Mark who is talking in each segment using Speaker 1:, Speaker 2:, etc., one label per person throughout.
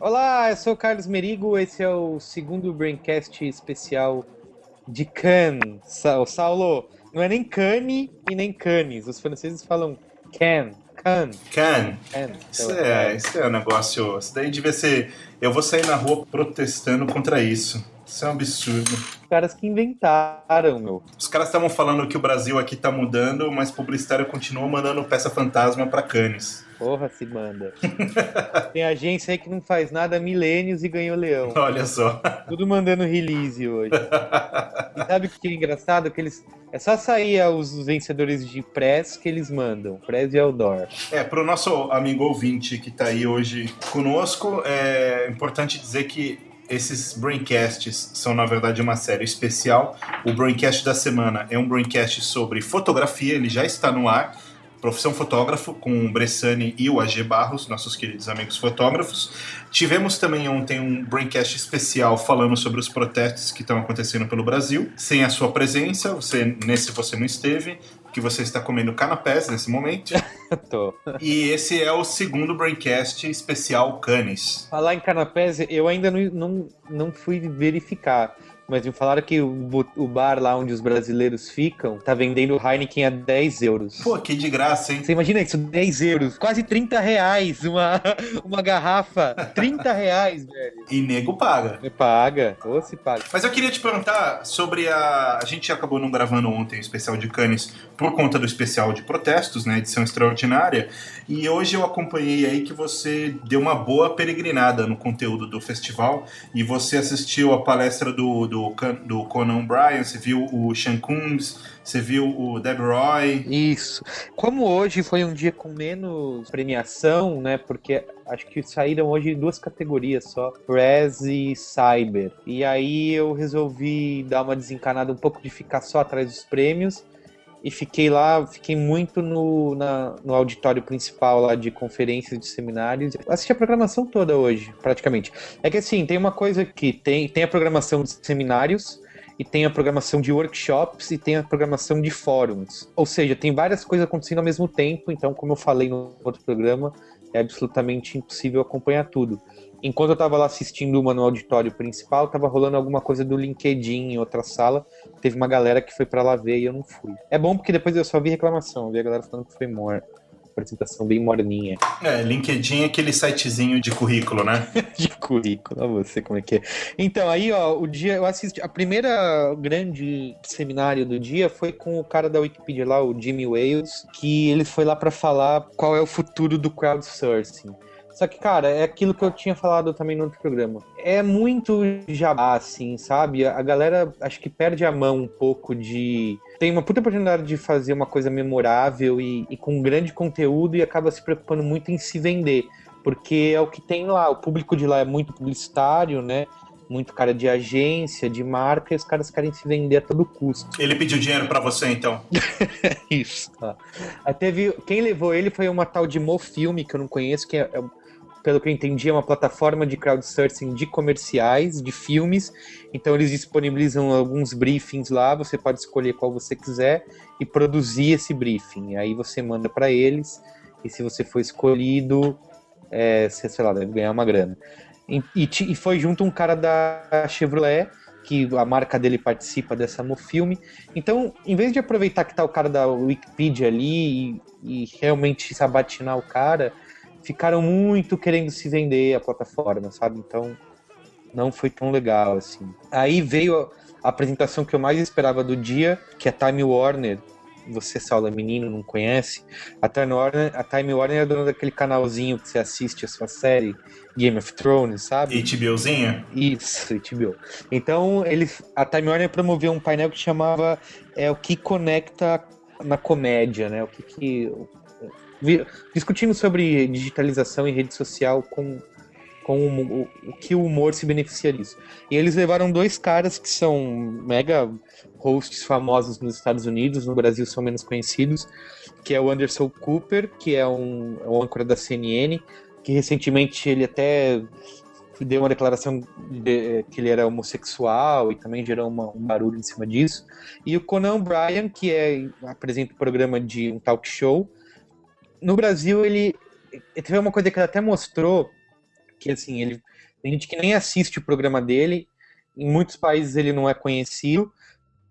Speaker 1: Olá, eu sou o Carlos Merigo, esse é o segundo Braincast especial de Cannes. Sa- Saulo, não é nem Cannes e nem Cannes, os franceses falam Can, Can,
Speaker 2: Can.
Speaker 1: Can.
Speaker 2: Isso
Speaker 1: Então,
Speaker 2: é, isso é um negócio. Isso daí devia ser. Eu vou sair na rua protestando contra isso. Isso é um absurdo.
Speaker 1: Os caras que inventaram, meu.
Speaker 2: Os caras estavam falando que o Brasil aqui tá mudando, mas publicitário continua mandando peça fantasma pra Cannes.
Speaker 1: Porra, se manda. Tem agência aí que não faz nada há milênios e ganhou leão.
Speaker 2: Olha só.
Speaker 1: Tudo mandando release hoje. E sabe o que é engraçado? Que eles. É só sair os vencedores de press que eles mandam. Press e outdoor.
Speaker 2: É, pro nosso amigo ouvinte que tá aí hoje conosco, é importante dizer que esses Braincasts são, na verdade, uma série especial. O Braincast da semana é um Braincast sobre fotografia, ele já está no ar. Profissão Fotógrafo, com o Bressani e o AG Barros, nossos queridos amigos fotógrafos. Tivemos também ontem um Braincast especial falando sobre os protestos que estão acontecendo pelo Brasil. Sem a sua presença, você nesse você não esteve, porque você está comendo canapés nesse momento.
Speaker 1: Tô.
Speaker 2: E esse é o segundo Braincast especial Cannes.
Speaker 1: Falar em canapés, eu ainda não, não, não fui verificar. Mas me falaram que o, o bar lá onde os brasileiros ficam tá vendendo Heineken a 10 euros.
Speaker 2: Pô, que de graça, hein?
Speaker 1: Você imagina isso? 10 euros. Quase 30 reais uma, uma garrafa. 30 reais, velho.
Speaker 2: E nego paga.
Speaker 1: Me paga. Ou se paga.
Speaker 2: Mas eu queria te perguntar sobre a. A gente acabou não gravando ontem o especial de Cannes por conta do especial de protestos, né? Edição extraordinária. E hoje eu acompanhei aí que você deu uma boa peregrinada no conteúdo do festival e você assistiu a palestra do, do, Can- do Conan O'Brien, você viu o Sean Combs, você viu o Deb Roy.
Speaker 1: Isso. Como hoje foi um dia com menos premiação, né? Porque acho que saíram hoje duas categorias só, Press e Cyber. E aí eu resolvi dar uma desencanada um pouco de ficar só atrás dos prêmios. E fiquei lá, fiquei muito no, na- no auditório principal lá de conferências, de seminários. Assisti a programação toda hoje, praticamente. É que assim, tem uma coisa que tem, tem a programação de seminários, e tem a programação de workshops e tem a programação de fóruns. Ou seja, tem várias coisas acontecendo ao mesmo tempo, então, como eu falei no outro programa, é absolutamente impossível acompanhar tudo. Enquanto eu estava lá assistindo uma no auditório principal, estava rolando alguma coisa do LinkedIn em outra sala. Teve uma galera que foi para lá ver e eu não fui. É bom porque depois eu só vi reclamação, eu vi a galera falando que foi mor apresentação bem morninha
Speaker 2: É, LinkedIn é aquele sitezinho de currículo, né?
Speaker 1: de currículo, olha você como é que é. Então, aí, ó, o dia eu assisti. A primeira grande seminário do dia foi com o cara da Wikipedia lá, o Jimmy Wales, que ele foi lá para falar qual é o futuro do crowdsourcing. Só que, cara, é aquilo que eu tinha falado também no outro programa. É muito jabá, assim, sabe? A galera acho que perde a mão um pouco de. Tem uma puta oportunidade de fazer uma coisa memorável e, e com grande conteúdo e acaba se preocupando muito em se vender porque é o que tem lá. O público de lá é muito publicitário, né? Muito cara de agência, de marca, e os caras querem se vender a todo custo.
Speaker 2: Ele pediu dinheiro pra você, então.
Speaker 1: Isso. Aí teve, quem levou ele foi uma tal de Mofilme, que eu não conheço, que é, é, pelo que eu entendi, é uma plataforma de crowdsourcing de comerciais, de filmes. Então eles disponibilizam alguns briefings lá, você pode escolher qual você quiser e produzir esse briefing. Aí você manda para eles, e se você for escolhido, é, você, sei lá, deve ganhar uma grana. E, e e foi junto um cara da Chevrolet, que a marca dele participa dessa Mofilme. Então, em vez de aproveitar que tá o cara da Wikipedia ali e, e realmente sabatinar o cara, ficaram muito querendo se vender a plataforma, sabe? Então, não foi tão legal assim. Aí veio a apresentação que eu mais esperava do dia, que é a Time Warner. Você, Saulo, é menino, não conhece. A Time Warner, a Time Warner é dona daquele canalzinho que você assiste a sua série Game of Thrones, sabe?
Speaker 2: HBOzinha?
Speaker 1: Isso, HBO. Então, ele, a Time Warner promoveu um painel que chamava é, o que conecta na comédia, né? O que que discutindo sobre digitalização e rede social com com o, o, o, que o humor se beneficia disso. E eles levaram dois caras que são mega hosts famosos nos Estados Unidos, no Brasil são menos conhecidos, que é o Anderson Cooper, que é um, é um âncora da CNN, que recentemente ele até deu uma declaração de, que ele era homossexual e também gerou uma, um barulho em cima disso. E o Conan Bryan, que é apresenta o um programa de um talk show. No Brasil, ele, ele teve uma coisa que ele até mostrou, que assim, ele tem gente que nem assiste o programa dele, em muitos países ele não é conhecido,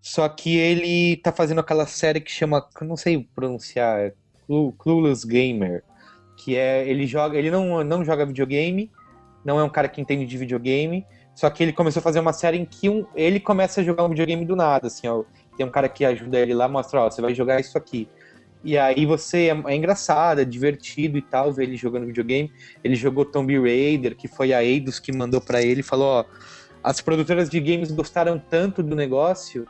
Speaker 1: só que ele tá fazendo aquela série que chama, não sei pronunciar, é Clueless Gamer, que é ele joga, ele não, não joga videogame, não é um cara que entende de videogame, só que ele começou a fazer uma série em que um, ele começa a jogar um videogame do nada, assim, ó, tem um cara que ajuda ele lá, mostra, ó, você vai jogar isso aqui. E aí você é, é, engraçado, é divertido e tal ver ele jogando videogame. Ele jogou Tomb Raider, que foi a Eidos que mandou para ele, falou, ó, as produtoras de games gostaram tanto do negócio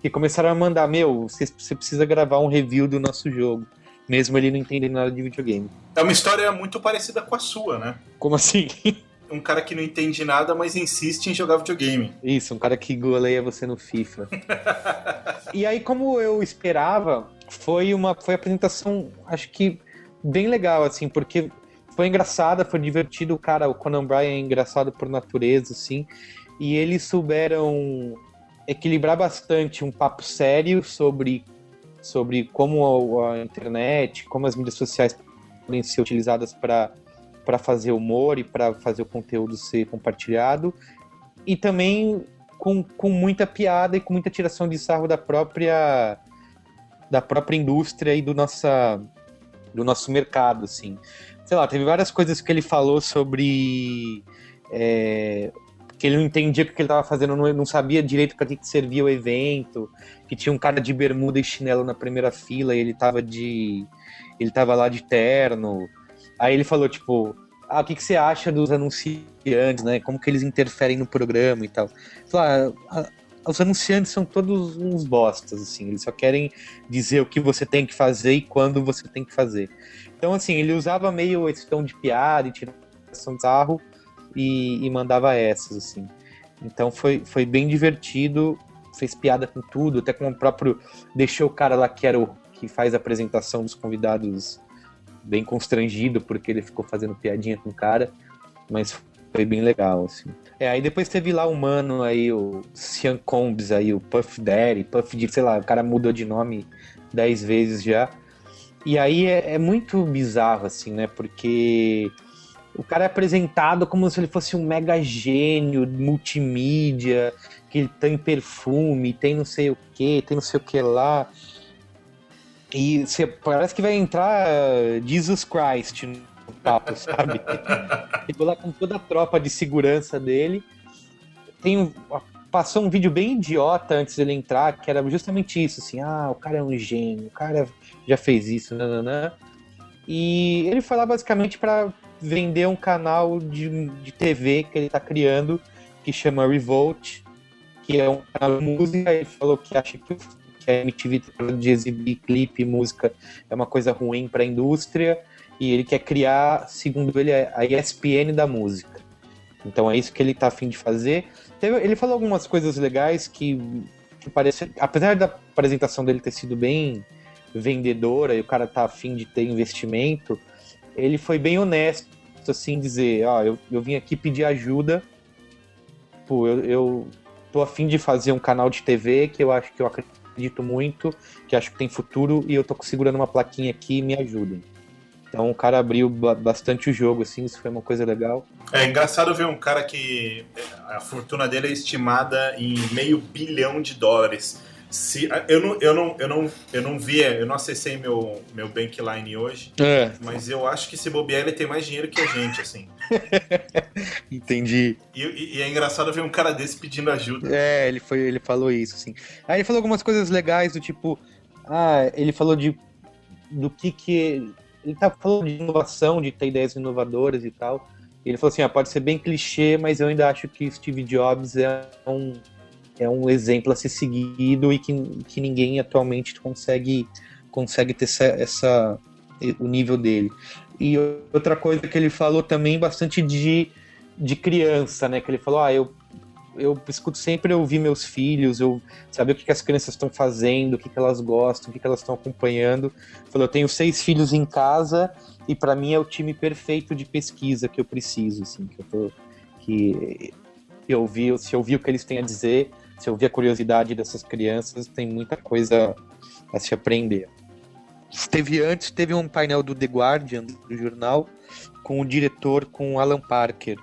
Speaker 1: que começaram a mandar, meu, você, você precisa gravar um review do nosso jogo, mesmo ele não entendendo nada de videogame.
Speaker 2: É uma história muito parecida com a sua, né?
Speaker 1: Como assim?
Speaker 2: um cara que não entende nada, mas insiste em jogar videogame.
Speaker 1: Isso, um cara que goleia você no FIFA. e aí, como eu esperava, foi uma foi apresentação, acho que bem legal, assim, porque foi engraçada, foi divertido. O cara, o Conan Bryan é engraçado por natureza, assim, e eles souberam equilibrar bastante um papo sério sobre, sobre como a, a internet, como as mídias sociais podem ser utilizadas para para fazer humor e para fazer o conteúdo ser compartilhado e também com, com muita piada e com muita tiração de sarro da própria da própria indústria e do nossa do nosso mercado assim sei lá teve várias coisas que ele falou sobre é, que ele não entendia o que ele estava fazendo, não, não, sabia direito para que, que, servia o evento, que tinha um cara de bermuda e chinelo na primeira fila e ele tava de ele tava lá de terno, Aí ele falou, tipo, ah, o que, que você acha dos anunciantes, né? Como que eles interferem no programa e tal. Falou, ah, os anunciantes são todos uns bostas, assim, eles só querem dizer o que você tem que fazer e quando você tem que fazer. Então, assim, ele usava meio esse tom de piada e tiração de sarro e, e mandava essas, assim. Então foi, foi bem divertido, fez piada com tudo, até com o próprio. Deixou o cara lá que era o que faz a apresentação dos convidados bem constrangido porque ele ficou fazendo piadinha com o cara, mas foi bem legal, assim. É, aí depois teve lá o mano aí, o Sean Combs aí, o Puff Daddy, Puff Daddy, sei lá, o cara mudou de nome dez vezes já. E aí é, é, muito bizarro, assim, né? Porque o cara é apresentado como se ele fosse um mega gênio multimídia, que ele tem perfume, tem não sei o que, tem não sei o que lá. E você, parece que vai entrar Jesus Christ sabe? Ficou lá com toda a tropa de segurança dele. Tem um, passou um vídeo bem idiota antes dele entrar, que era justamente isso, assim, ah, o cara é um gênio, o cara já fez isso, nananã. E ele foi lá basicamente para vender um canal de, de TV que ele está criando, que chama Revolt, que é um canal de música. Ele falou que acha que a MTV de exibir clipe, música é uma coisa ruim para a indústria e ele quer criar, segundo ele, a ESPN da música. Então é isso que ele está afim de fazer. Ele falou algumas coisas legais que, que parece, apesar da apresentação dele ter sido bem vendedora e o cara tá afim de ter investimento, ele foi bem honesto, assim, dizer, ó, eu, eu vim aqui pedir ajuda, pô, eu, eu tô afim de fazer um canal de TV que eu acho que eu acredito muito, que acho que tem futuro e eu tô segurando uma plaquinha aqui me ajudem. Então o cara abriu bastante o jogo, assim, isso foi uma coisa legal.
Speaker 2: É engraçado ver um cara que a fortuna dele é estimada em meio bilhão de dólares. Se, eu, não, eu, não, eu, não, eu não vi, eu não acessei meu, meu Bankline hoje, é. mas eu acho que se bobear ele tem mais dinheiro que a gente, assim.
Speaker 1: Entendi.
Speaker 2: E, e, e, é engraçado ver um cara desse pedindo ajuda.
Speaker 1: É, ele, foi, ele falou isso, assim. Aí ele falou algumas coisas legais, do tipo, ah, ele falou de do que que... Ele tá falando de inovação, de ter ideias inovadoras e tal. E ele falou assim, ah, pode ser bem clichê, mas eu ainda acho que Steve Jobs é um é um exemplo a ser seguido e que, que ninguém atualmente consegue, consegue ter essa, essa, o nível dele. E outra coisa que ele falou também bastante de de criança, né? Que ele falou, ah, eu eu escuto sempre ouvir meus filhos, eu saber o que, que as crianças estão fazendo, o que, que elas gostam, o que, que elas estão acompanhando. Falou, eu tenho seis filhos em casa e para mim é o time perfeito de pesquisa que eu preciso, assim, que eu tô, que eu ouvi, se eu ouvir o que eles têm a dizer, se eu ouvir a curiosidade dessas crianças, tem muita coisa a se aprender. Teve antes, teve um painel do The Guardian, do jornal, com o diretor, com Alan Parker,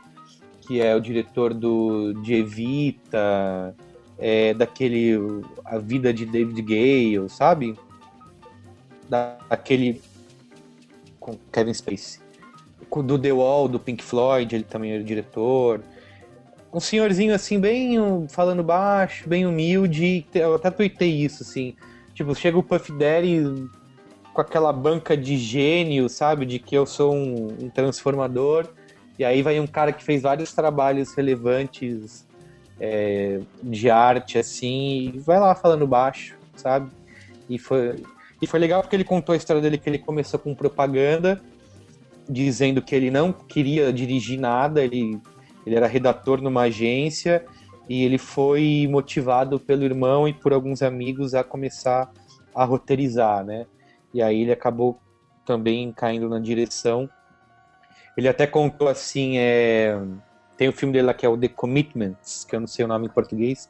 Speaker 1: que é o diretor do de Evita, é, daquele A Vida de David Gale, sabe? Daquele com Kevin Spacey. Do The Wall, do Pink Floyd, ele também era diretor. Um senhorzinho assim, bem falando baixo, bem humilde. Eu até tuitei isso, assim. Tipo, chega o Puff Daddy com aquela banca de gênio, sabe? De que eu sou um, um transformador e aí vai um cara que fez vários trabalhos relevantes é, de arte, assim, e vai lá falando baixo, sabe? E foi, e foi legal porque ele contou a história dele que ele começou com propaganda, dizendo que ele não queria dirigir nada, ele, ele era redator numa agência, e ele foi motivado pelo irmão e por alguns amigos a começar a roteirizar, né? E aí ele acabou também caindo na direção ele até contou assim, é... tem o um filme dele lá que é o The Commitments, que eu não sei o nome em português,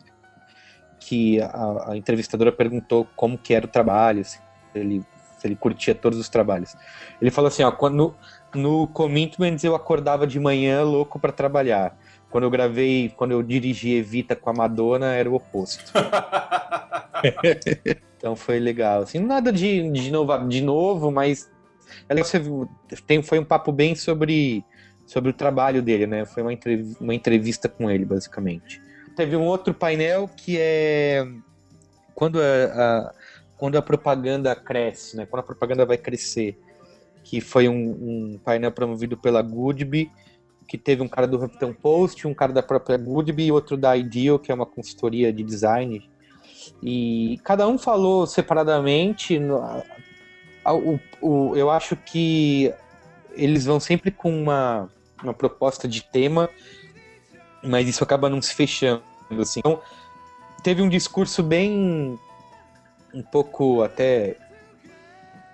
Speaker 1: que a, a entrevistadora perguntou como que era o trabalho, se ele, se ele curtia todos os trabalhos. Ele falou assim, ó, quando, no Commitments eu acordava de manhã louco para trabalhar. Quando eu gravei, quando eu dirigi Evita com a Madonna, era o oposto. então foi legal. Assim, nada de, de, novo, de novo, mas é você tem, foi um papo bem sobre, sobre o trabalho dele, né? Foi uma, entrevista, uma entrevista com ele, basicamente. Teve um outro painel que é quando a, a, quando a propaganda cresce, né? Quando a propaganda vai crescer, que foi um, um painel promovido pela Goodby, que teve um cara do Huffington Post, um cara da própria Goodby e outro da Ideal, que é uma consultoria de design. E cada um falou separadamente, o, o, eu acho que eles vão sempre com uma, uma proposta de tema, mas isso acaba não se fechando. Assim. Então, teve um discurso bem. um pouco até.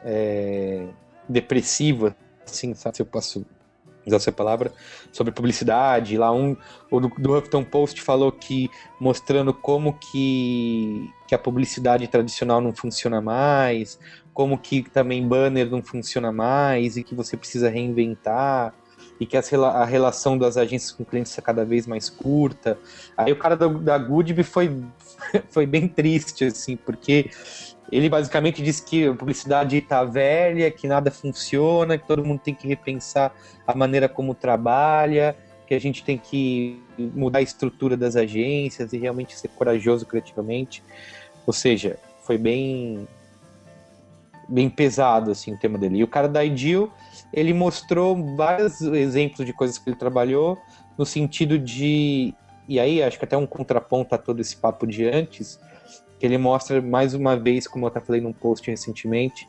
Speaker 1: É, depressivo, assim, sabe se eu posso usar essa palavra, sobre publicidade. Lá um, o do, do Huffington Post falou que mostrando como que, que a publicidade tradicional não funciona mais, como que também banner não funciona mais e que você precisa reinventar e que as, a relação das agências com clientes é cada vez mais curta. Aí o cara da, da Goodby foi, foi bem triste, assim, porque ele basicamente disse que a publicidade está velha, que nada funciona, que todo mundo tem que repensar a maneira como trabalha, que a gente tem que mudar a estrutura das agências e realmente ser corajoso criativamente. Ou seja, foi bem bem pesado assim o tema dele. E o cara da Ideal, ele mostrou vários exemplos de coisas que ele trabalhou no sentido de e aí acho que até um contraponto a todo esse papo de antes, que ele mostra mais uma vez, como eu até falei num post recentemente,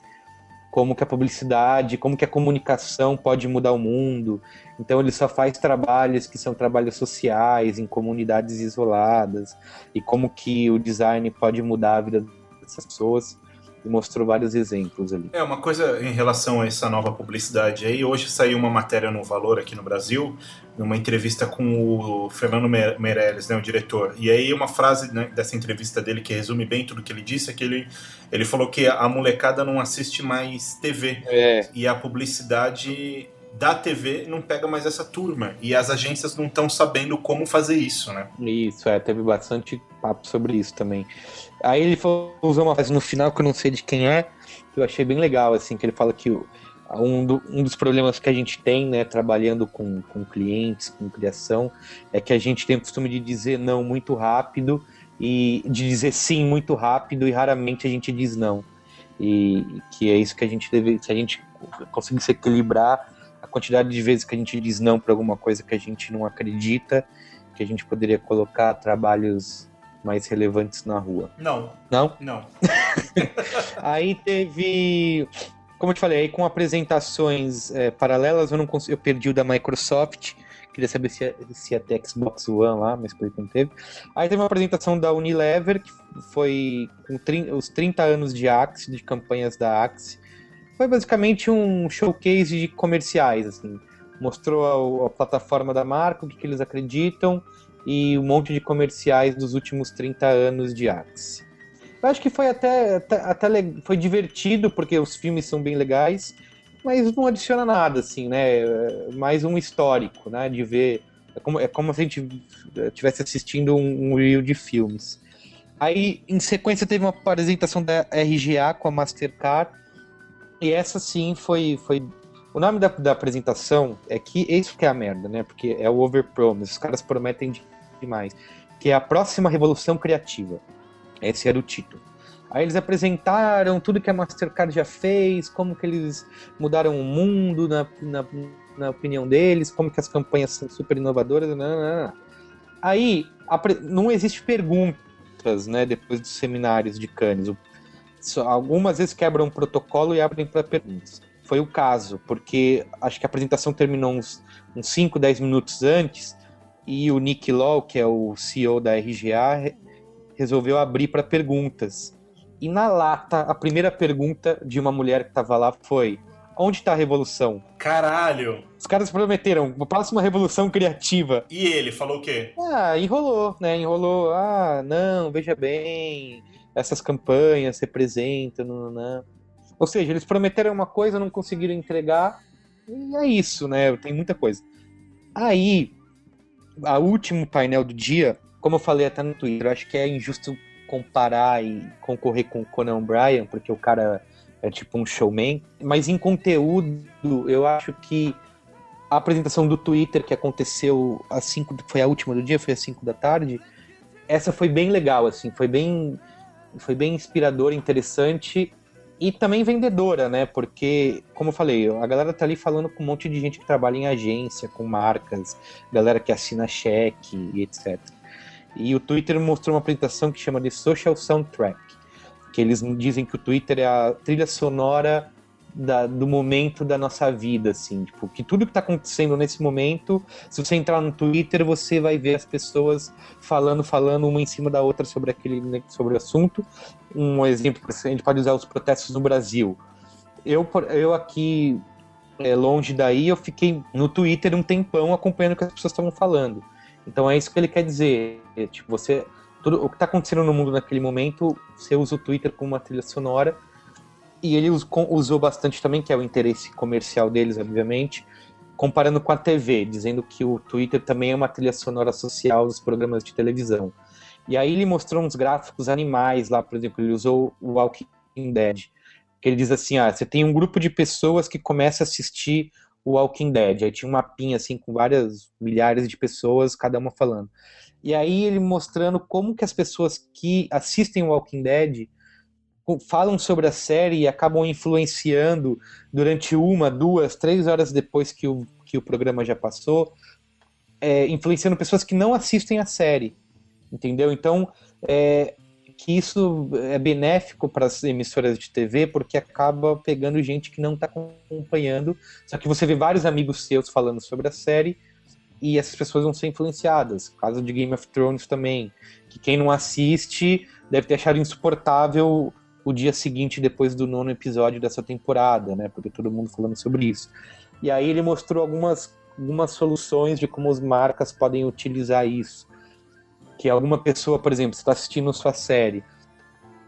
Speaker 1: como que a publicidade, como que a comunicação pode mudar o mundo. Então ele só faz trabalhos que são trabalhos sociais em comunidades isoladas e como que o design pode mudar a vida dessas pessoas e mostrou vários exemplos ali.
Speaker 2: É, uma coisa em relação a essa nova publicidade aí, hoje saiu uma matéria no Valor aqui no Brasil, numa entrevista com o Fernando Meirelles, né, o diretor. E aí uma frase né, dessa entrevista dele que resume bem tudo que ele disse, é que ele, ele falou que a molecada não assiste mais TV. É. E a publicidade da TV não pega mais essa turma. E as agências não estão sabendo como fazer isso, né?
Speaker 1: Isso, é, teve bastante papo sobre isso também. Aí ele falou, usou uma frase no final que eu não sei de quem é, que eu achei bem legal, assim, que ele fala que um, do, um dos problemas que a gente tem, né, trabalhando com, com clientes, com criação, é que a gente tem o costume de dizer não muito rápido e de dizer sim muito rápido e raramente a gente diz não. E que é isso que a gente deve, se a gente conseguisse equilibrar a quantidade de vezes que a gente diz não para alguma coisa que a gente não acredita, que a gente poderia colocar trabalhos mais relevantes na rua.
Speaker 2: Não.
Speaker 1: Não?
Speaker 2: Não.
Speaker 1: aí teve. Como eu te falei, aí com apresentações é, paralelas, eu, não cons... eu perdi o da Microsoft, Queria saber se ia, se ia ter Xbox One lá, mas por não teve. Aí teve uma apresentação da Unilever, que foi com 30, os 30 anos de Axe, de campanhas da Axe. Foi basicamente um showcase de comerciais, assim. Mostrou a, a plataforma da marca, o que, que eles acreditam, e um monte de comerciais dos últimos 30 anos de Axe. Eu acho que foi até, até, até foi divertido, porque os filmes são bem legais, mas não adiciona nada, assim, né? É mais um histórico, né? De ver. É como, é como se a gente estivesse assistindo um, um reel de filmes. Aí, em sequência, teve uma apresentação da RGA com a Mastercard. E essa sim foi. foi... O nome da, da apresentação é que isso que é a merda, né? Porque é o overpromise. Os caras prometem demais. Que é a próxima revolução criativa. Esse era o título. Aí eles apresentaram tudo que a Mastercard já fez, como que eles mudaram o mundo na, na, na opinião deles, como que as campanhas são super inovadoras. Não, não, não. Aí não existe perguntas, né, depois dos seminários de Cannes. Algumas vezes quebram um protocolo e abrem para perguntas. Foi o caso, porque acho que a apresentação terminou uns, uns 5, 10 minutos antes e o Nick Law, que é o CEO da RGA, resolveu abrir para perguntas. E na lata, a primeira pergunta de uma mulher que estava lá foi: Onde está a revolução?
Speaker 2: Caralho!
Speaker 1: Os caras prometeram uma próxima revolução criativa.
Speaker 2: E ele falou o quê?
Speaker 1: Ah, enrolou, né? Enrolou. Ah, não, veja bem, essas campanhas representam. Não. Ou seja, eles prometeram uma coisa, não conseguiram entregar. E é isso, né? Tem muita coisa. Aí, a último painel do dia, como eu falei até no Twitter, acho que é injusto comparar e concorrer com o Conan O'Brien, porque o cara é tipo um showman. Mas em conteúdo, eu acho que a apresentação do Twitter que aconteceu às 5, foi a última do dia, foi às 5 da tarde. Essa foi bem legal, assim, foi bem foi bem inspiradora, interessante e também vendedora, né? Porque, como eu falei, a galera tá ali falando com um monte de gente que trabalha em agência, com marcas, galera que assina cheque e etc. E o Twitter mostrou uma apresentação que chama de Social Soundtrack, que eles dizem que o Twitter é a trilha sonora da, do momento da nossa vida, assim, tipo, que tudo que está acontecendo nesse momento, se você entrar no Twitter, você vai ver as pessoas falando, falando uma em cima da outra sobre aquele né, sobre o assunto. Um exemplo, a gente pode usar os protestos no Brasil. Eu, eu aqui, é, longe daí, eu fiquei no Twitter um tempão acompanhando o que as pessoas estavam falando. Então é isso que ele quer dizer. É, tipo, você. Tudo, o que está acontecendo no mundo naquele momento, você usa o Twitter como uma trilha sonora. E ele usou bastante também, que é o interesse comercial deles, obviamente, comparando com a TV, dizendo que o Twitter também é uma trilha sonora social dos programas de televisão. E aí ele mostrou uns gráficos animais lá, por exemplo, ele usou o Walking Dead. Que ele diz assim: ah, você tem um grupo de pessoas que começa a assistir o Walking Dead. Aí tinha um mapinha assim com várias milhares de pessoas, cada uma falando. E aí ele mostrando como que as pessoas que assistem o Walking Dead falam sobre a série e acabam influenciando durante uma, duas, três horas depois que o, que o programa já passou, é, influenciando pessoas que não assistem a série, entendeu? Então, é, que isso é benéfico para as emissoras de TV, porque acaba pegando gente que não está acompanhando. Só que você vê vários amigos seus falando sobre a série e essas pessoas vão ser influenciadas. Caso de Game of Thrones também, que quem não assiste deve ter achado insuportável o dia seguinte depois do nono episódio dessa temporada, né? Porque todo mundo falando sobre isso. E aí ele mostrou algumas, algumas soluções de como as marcas podem utilizar isso que alguma pessoa, por exemplo, está assistindo sua série,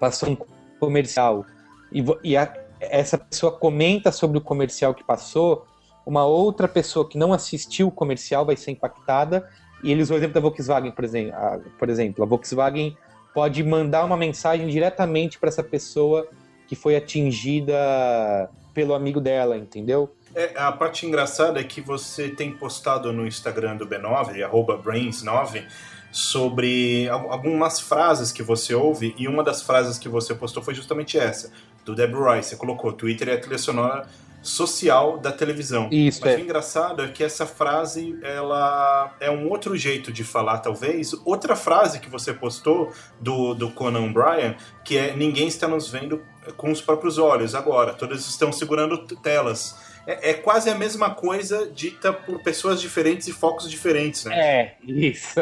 Speaker 1: passou um comercial e, e a, essa pessoa comenta sobre o comercial que passou, uma outra pessoa que não assistiu o comercial vai ser impactada. E eles o exemplo da Volkswagen, por exemplo. A, por exemplo, a Volkswagen pode mandar uma mensagem diretamente para essa pessoa que foi atingida pelo amigo dela, entendeu?
Speaker 2: É, a parte engraçada é que você tem postado no Instagram do B9, Brains9, sobre algumas frases que você ouve, e uma das frases que você postou foi justamente essa, do Deborah Rice. Você colocou: Twitter é a trilha sonora social da televisão.
Speaker 1: Isso,
Speaker 2: Mas
Speaker 1: é.
Speaker 2: o engraçado é que essa frase ela é um outro jeito de falar, talvez. Outra frase que você postou do, do Conan O'Brien, que é ninguém está nos vendo com os próprios olhos agora, todos estão segurando telas. é, é, quase a mesma coisa dita por pessoas diferentes e focos diferentes, né?
Speaker 1: É, isso.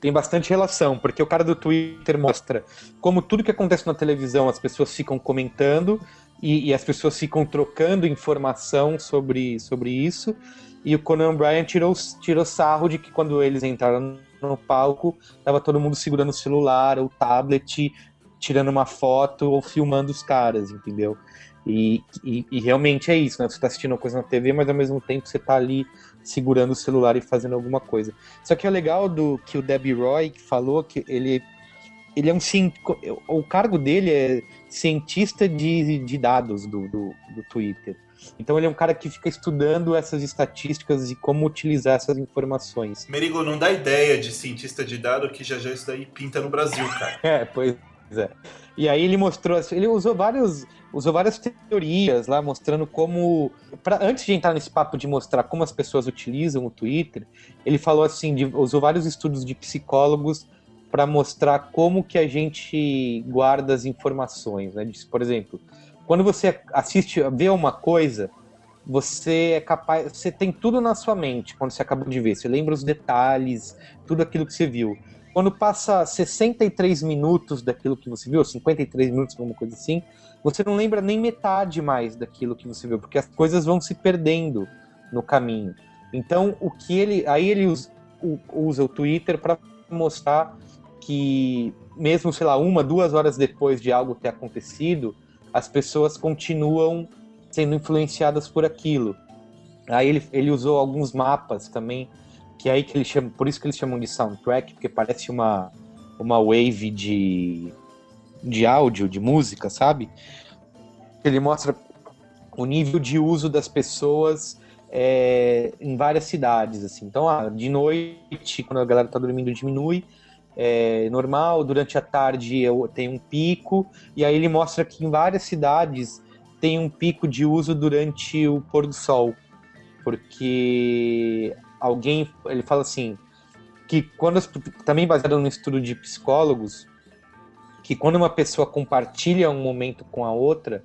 Speaker 1: Tem bastante relação, porque o cara do Twitter mostra como tudo que acontece na televisão as pessoas ficam comentando e, e as pessoas ficam trocando informação sobre, sobre isso. E o Conan Bryan tirou, tirou sarro de que quando eles entraram no palco, tava todo mundo segurando o celular ou tablet, tirando uma foto ou filmando os caras, entendeu? E, e, e, realmente é isso, né? Você está assistindo uma coisa na TV, mas ao mesmo tempo você está ali segurando o celular e fazendo alguma coisa. Só que o legal do que o Debbie Roy falou que ele ele é um o cargo dele é cientista de, de dados do, do, do Twitter. Então ele é um cara que fica estudando essas estatísticas e como utilizar essas informações.
Speaker 2: Merigo, não dá ideia de cientista de dados que já já isso daí pinta no Brasil, cara.
Speaker 1: é, pois é. E aí ele mostrou, ele usou vários, usou várias teorias lá mostrando como, pra, antes de entrar nesse papo de mostrar como as pessoas utilizam o Twitter, ele falou assim, de, usou vários estudos de psicólogos para mostrar como que a gente guarda as informações, né? Por exemplo, quando você assiste, vê uma coisa, você é capaz, você tem tudo na sua mente quando você acabou de ver, você lembra os detalhes, tudo aquilo que você viu. Quando passa 63 minutos daquilo que você viu, 53 minutos, alguma coisa assim, você não lembra nem metade mais daquilo que você viu, porque as coisas vão se perdendo no caminho. Então, o que ele, aí ele usa, usa o Twitter para mostrar que mesmo, sei lá, uma, duas horas depois de algo ter acontecido, as pessoas continuam sendo influenciadas por aquilo. Aí ele, ele usou alguns mapas também que é aí que eles chamam, por isso que eles chamam de soundtrack, porque parece uma, uma wave de, de áudio, de música, sabe? Ele mostra o nível de uso das pessoas é, em várias cidades, assim. Então, ah, de noite, quando a galera tá dormindo, diminui, é normal, durante a tarde tem um pico, e aí ele mostra que em várias cidades tem um pico de uso durante o pôr do sol, porque alguém, ele fala assim, que quando, também baseado no estudo de psicólogos, que quando uma pessoa compartilha um momento com a outra,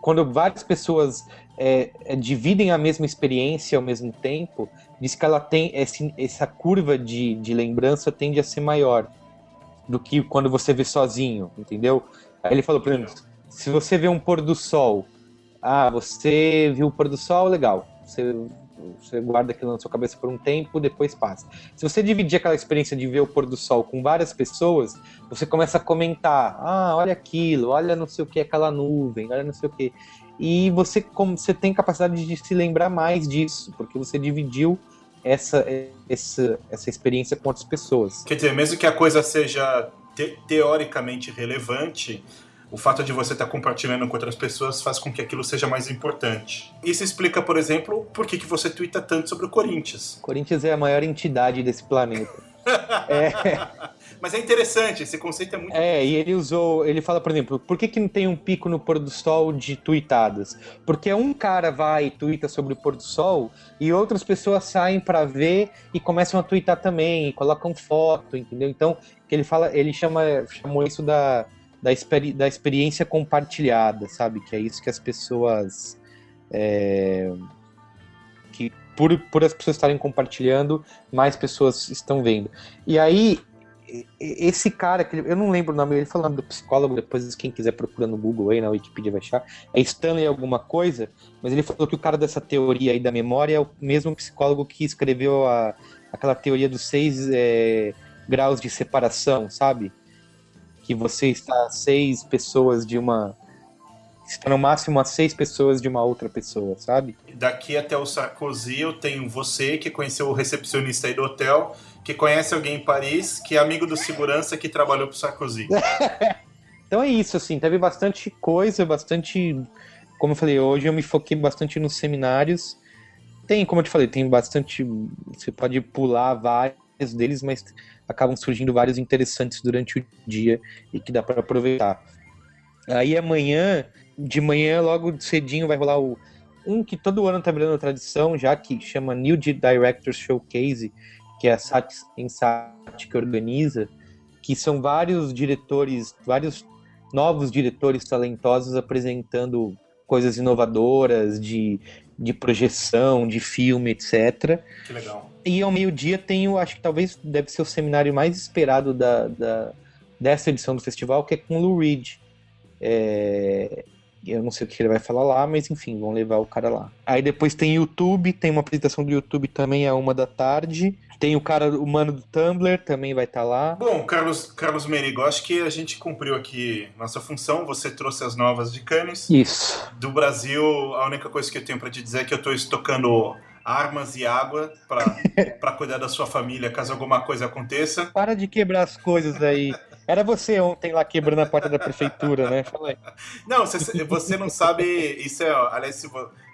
Speaker 1: quando várias pessoas é, é, dividem a mesma experiência ao mesmo tempo, diz que ela tem esse, essa curva de, de lembrança tende a ser maior do que quando você vê sozinho, entendeu? Aí ele falou, por exemplo, se você vê um pôr do sol, ah, você viu o pôr do sol, legal. Você você guarda aquilo na sua cabeça por um tempo, depois passa. Se você dividir aquela experiência de ver o pôr do sol com várias pessoas, você começa a comentar: ah, olha aquilo, olha não sei o que, aquela nuvem, olha não sei o que. E você, como, você tem capacidade de se lembrar mais disso, porque você dividiu essa, essa, essa experiência com outras pessoas.
Speaker 2: Quer dizer, mesmo que a coisa seja te teoricamente relevante, o fato de você estar tá compartilhando com outras pessoas faz com que aquilo seja mais importante. Isso explica, por exemplo, por que, que você twitta tanto sobre o Corinthians.
Speaker 1: O Corinthians é a maior entidade desse planeta.
Speaker 2: é... Mas é interessante, esse conceito é muito.
Speaker 1: É, e ele usou. Ele fala, por exemplo, por que, que não tem um pico no pôr do sol de tweetadas? Porque um cara vai e twitta sobre o pôr do sol e outras pessoas saem para ver e começam a twittar também, e colocam foto, entendeu? Então, que ele fala, ele chama, chamou isso da da, experi da experiência compartilhada, sabe? Que é isso que as pessoas. É, que por, por as pessoas estarem compartilhando, mais pessoas estão vendo. E aí, esse cara, que eu não lembro o nome, ele falando do psicólogo, depois quem quiser procurar no Google aí, na Wikipedia vai achar, é Stanley alguma coisa, mas ele falou que o cara dessa teoria aí da memória é o mesmo psicólogo que escreveu a, aquela teoria dos seis é, graus de separação, sabe? que você está seis pessoas de uma. Está no máximo a seis pessoas de uma outra pessoa, sabe?
Speaker 2: Daqui até o Sarkozy, eu tenho você, que conheceu o recepcionista aí do hotel, que conhece alguém em Paris, que é amigo do segurança que trabalhou pro Sarkozy.
Speaker 1: então é isso, assim, teve bastante coisa, bastante. Como eu falei, hoje eu me foquei bastante nos seminários. Tem, como eu te falei, tem bastante. Você pode pular vários deles, mas acabam surgindo vários interessantes durante o dia e que dá para aproveitar. Aí amanhã, de manhã, logo cedinho, vai rolar o, um que todo ano tá virando tradição, já que chama New Directors Showcase, que é a Sat, Sat que organiza, que são vários diretores, vários novos diretores talentosos apresentando coisas inovadoras, de, de projeção, de filme, etc.
Speaker 2: Que legal.
Speaker 1: E ao meio-dia tem o, acho que talvez deve ser o seminário mais esperado da, da dessa edição do festival, que é com o Lou Reed. É, eu não sei o que ele vai falar lá, mas enfim, vão levar o cara lá. Aí depois tem YouTube, tem uma apresentação do YouTube também a uma da tarde. Tem o cara, o mano do Tumblr, também vai estar tá lá.
Speaker 2: Bom, Carlos, Carlos Merigo, acho que a gente cumpriu aqui nossa função. Você trouxe as novas de Cannes.
Speaker 1: Isso.
Speaker 2: Do Brasil, a única coisa que eu tenho para te dizer é que eu estou estocando armas e água para cuidar da sua família caso alguma coisa aconteça.
Speaker 1: Para de quebrar as coisas aí. Era você ontem lá quebrando a porta da prefeitura, né? Fala aí.
Speaker 2: Não, você, você não sabe. Isso é. Aliás,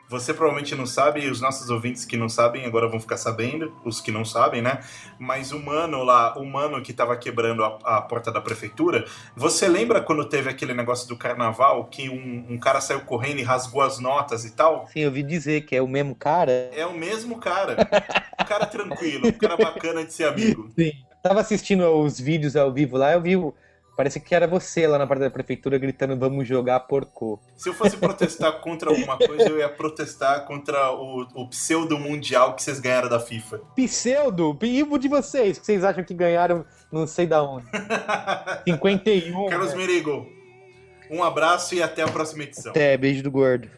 Speaker 2: você provavelmente não sabe, e os nossos ouvintes que não sabem agora vão ficar sabendo, os que não sabem, né? Mas o mano lá, o mano que tava quebrando a, a porta da prefeitura, você lembra quando teve aquele negócio do carnaval que um, um, cara saiu correndo e rasgou as notas e tal?
Speaker 1: Sim, eu ouvi dizer que é o mesmo cara.
Speaker 2: É o mesmo cara. um cara tranquilo, um cara bacana de ser amigo.
Speaker 1: Sim. Tava assistindo os vídeos ao vivo lá, eu vi Parece que era você lá na parte da prefeitura gritando vamos jogar porco.
Speaker 2: Se eu fosse protestar contra alguma coisa, eu ia protestar contra o, o pseudo mundial que vocês ganharam da FIFA.
Speaker 1: Pseudo? E o de vocês, que vocês acham que ganharam não sei da onde? 51.
Speaker 2: Carlos né? Merigo, um abraço e até a próxima edição.
Speaker 1: Até, beijo do gordo.